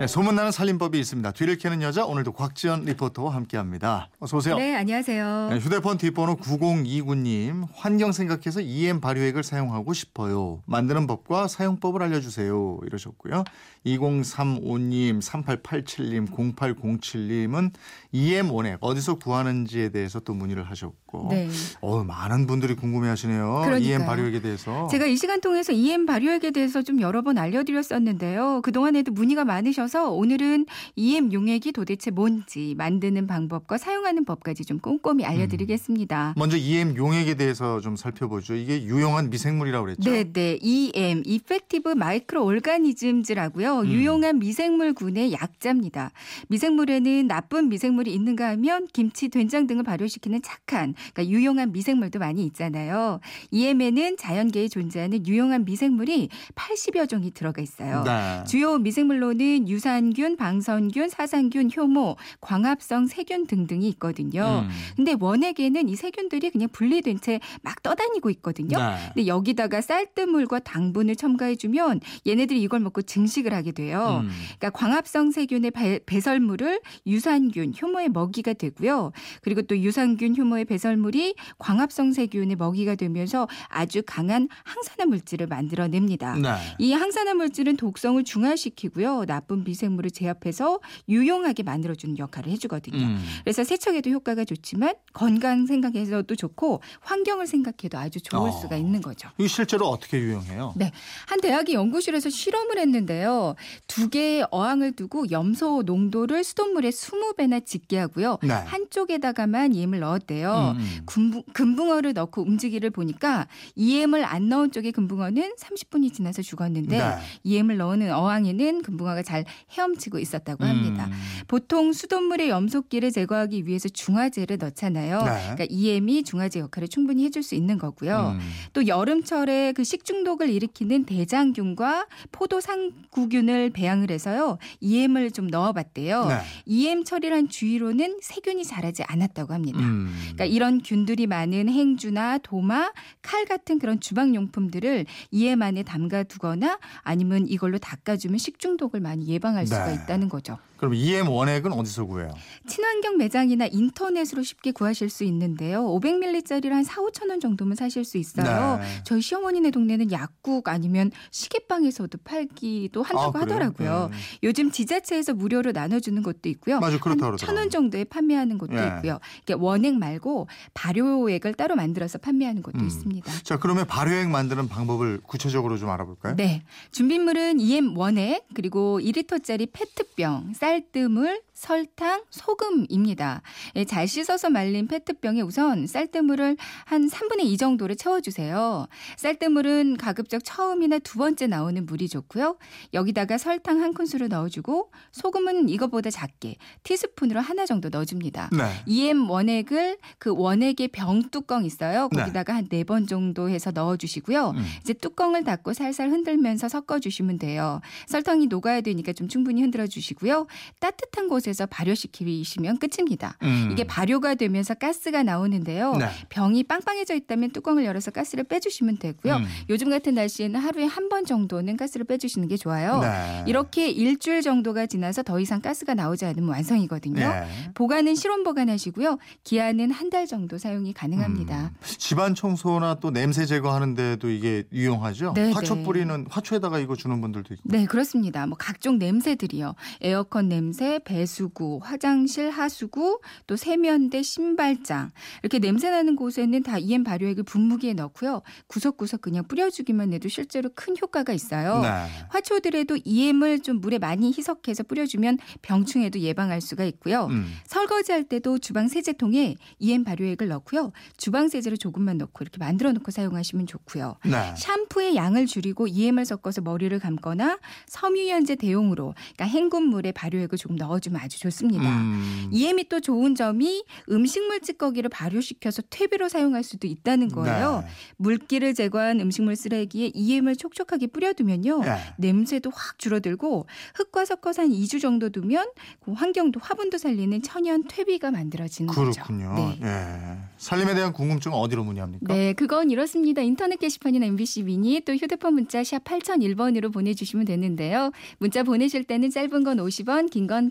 네, 소문나는 살림법이 있습니다. 뒤를 캐는 여자 오늘도 곽지연 리포터와 함께합니다. 어서 오세요. 네, 안녕하세요. 네, 휴대폰 뒷번호 9029님 환경 생각해서 EM 발효액을 사용하고 싶어요. 만드는 법과 사용법을 알려주세요. 이러셨고요. 2035님, 3887님, 0807님은 EM 원액 어디서 구하는지에 대해서 또 문의를 하셨고 네. 어, 많은 분들이 궁금해하시네요. 그러니까요. EM 발효액에 대해서. 제가 이 시간 통해서 EM 발효액에 대해서 좀 여러 번 알려드렸었는데요. 그동안에도 문의가 많으 셔서 오늘은 EM 용액이 도대체 뭔지 만드는 방법과 사용하는 법까지 좀 꼼꼼히 알려드리겠습니다. 먼저 EM 용액에 대해서 좀 살펴보죠. 이게 유용한 미생물이라고 그랬죠. 네, 네. EM, Effective Microorganisms라고요. 음. 유용한 미생물군의 약자입니다. 미생물에는 나쁜 미생물이 있는가 하면 김치, 된장 등을 발효시키는 착한, 그러니까 유용한 미생물도 많이 있잖아요. EM에는 자연계에 존재하는 유용한 미생물이 80여 종이 들어가 있어요. 네. 주요 미생물로는 유산균, 방선균, 사상균, 효모, 광합성 세균 등등이 있거든요. 음. 근데 원액에는 이 세균들이 그냥 분리된 채 막 떠다니고 있거든요. 네. 근데 여기다가 쌀뜨물과 당분을 첨가해주면 얘네들이 이걸 먹고 증식을 하게 돼요. 음. 그러니까 광합성 세균의 배, 배설물을 유산균, 효모의 먹이가 되고요. 그리고 또 유산균, 효모의 배설물이 광합성 세균의 먹이가 되면서 아주 강한 항산화 물질을 만들어냅니다. 네. 이 항산화 물질은 독성을 중화시키고요. 나쁜 미생물을 제압해서 유용하게 만들어주는 역할을 해주거든요. 음. 그래서 세척에도 효과가 좋지만 건강 생각해서도 좋고 환경을 생각해도 아주 좋을 어. 수가 있는 거죠. 이게 실제로 어떻게 유용해요? 네. 한 대학이 연구실에서 실험을 했는데요. 두 개의 어항을 두고 염소 농도를 수돗물에 20배나 짙게 하고요. 네. 한쪽에다가만 EM을 넣었대요. 음, 음. 금붕, 금붕 어를 넣고 움직이를 보니까 EM을 안 넣은 쪽의 금붕어는 30분이 지나서 죽었는데 네. EM을 넣는 어항에는 금붕어가 잘 헤엄치고 있었다고 합니다. 음. 보통 수돗물의 염소기를 제거하기 위해서 중화제를 넣잖아요. 네. 그러니까 EM이 중화제 역할을 충분히 해줄 수 있는 거고요. 음. 또 여름철에 그 식중독을 일으키는 대장균과 포도상구균을 배양을 해서요. EM을 좀 넣어봤대요. 네. EM 처리란 주의로는 세균이 자라지 않았다고 합니다. 음. 그러니까 이런 균들이 많은 행주나 도마, 칼 같은 그런 주방용품들을 EM 안에 담가 두거나 아니면 이걸로 닦아주면 식중독을 많이 예방 할 수가 네. 있다는 거죠. 그럼 EM 원액은 어디서 구해요? 친환경 매장이나 인터넷으로 쉽게 구하실 수 있는데요. 500ml짜리를 한 4, 5천 원 정도면 사실 수 있어요. 네. 저희 시어머니네 동네는 약국 아니면 시계방에서도 팔기도 한다고 아? 하더라고요. 네. 요즘 지자체에서 무료로 나눠주는 것도 있고요. 맞아, 그렇다 한 그러더라고요. 천원 정도에 판매하는 것도 예. 있고요. 이게 원액 말고 발효액을 따로 만들어서 판매하는 것도 음. 있습니다. 자, 그러면 발효액 만드는 방법을 구체적으로 좀 알아볼까요? 네. 준비물은 EM 원액 그리고 2리터짜리 페트병, 쌀 뜨물, 설탕, 소금입니다. 예, 잘 씻어서 말린 페트병에 우선 쌀뜨물을 한 3분의 2 정도를 채워주세요. 쌀뜨물은 가급적 처음이나 두 번째 나오는 물이 좋고요. 여기다가 설탕 한 큰술을 넣어주고 소금은 이거보다 작게 티스푼으로 하나 정도 넣어줍니다. 네. EM 원액을 그 원액의 병 뚜껑 있어요. 네. 거기다가 한네 번 정도 해서 넣어주시고요. 음. 이제 뚜껑을 닫고 살살 흔들면서 섞어주시면 돼요. 설탕이 녹아야 되니까 좀 충분히 흔들어 주시고요. 따뜻한 곳 에서 발효시키시면 끝입니다. 음. 이게 발효가 되면서 가스가 나오는데요. 네. 병이 빵빵해져 있다면 뚜껑을 열어서 가스를 빼주시면 되고요. 음. 요즘 같은 날씨에는 하루에 한 번 정도는 가스를 빼주시는 게 좋아요. 네. 이렇게 일주일 정도가 지나서 더 이상 가스가 나오지 않으면 완성이거든요. 네. 보관은 실온 보관하시고요. 기한은 한 달 정도 사용이 가능합니다. 음. 집안 청소나 또 냄새 제거하는데도 이게 유용하죠. 네, 화초 네. 뿌리는 화초에다가 이거 주는 분들도 있고. 네, 그렇습니다. 뭐 각종 냄새들이요. 에어컨 냄새, 배수 구, 화장실 하수구, 또 세면대, 신발장. 이렇게 냄새 나는 곳에는 다 EM 발효액을 분무기에 넣고요. 구석구석 그냥 뿌려주기만 해도 실제로 큰 효과가 있어요. 네. 화초들에도 EM을 좀 물에 많이 희석해서 뿌려주면 병충해도 예방할 수가 있고요. 음. 설거지할 때도 주방 세제통에 EM 발효액을 넣고요. 주방 세제를 조금만 넣고 이렇게 만들어 놓고 사용하시면 좋고요. 네. 샴푸의 양을 줄이고 EM을 섞어서 머리를 감거나 섬유유연제 대용으로 그러니까 헹군 물에 발효액을 조금 넣어주면 아주 좋습니다. 음. EM이 또 좋은 점이 음식물 찌꺼기를 발효시켜서 퇴비로 사용할 수도 있다는 거예요. 네. 물기를 제거한 음식물 쓰레기에 EM을 촉촉하게 뿌려두면요. 네. 냄새도 확 줄어들고 흙과 섞어서 한 2주 정도 두면 그 환경도 화분도 살리는 천연 퇴비가 만들어지는 그렇군요. 거죠. 네. 예. 살림에 대한 궁금증은 어디로 문의합니까? 네, 그건 이렇습니다. 인터넷 게시판이나 MBC 미니 또 휴대폰 문자 샵 8001번으로 보내주시면 되는데요. 문자 보내실 때는 짧은 건 50원, 긴 건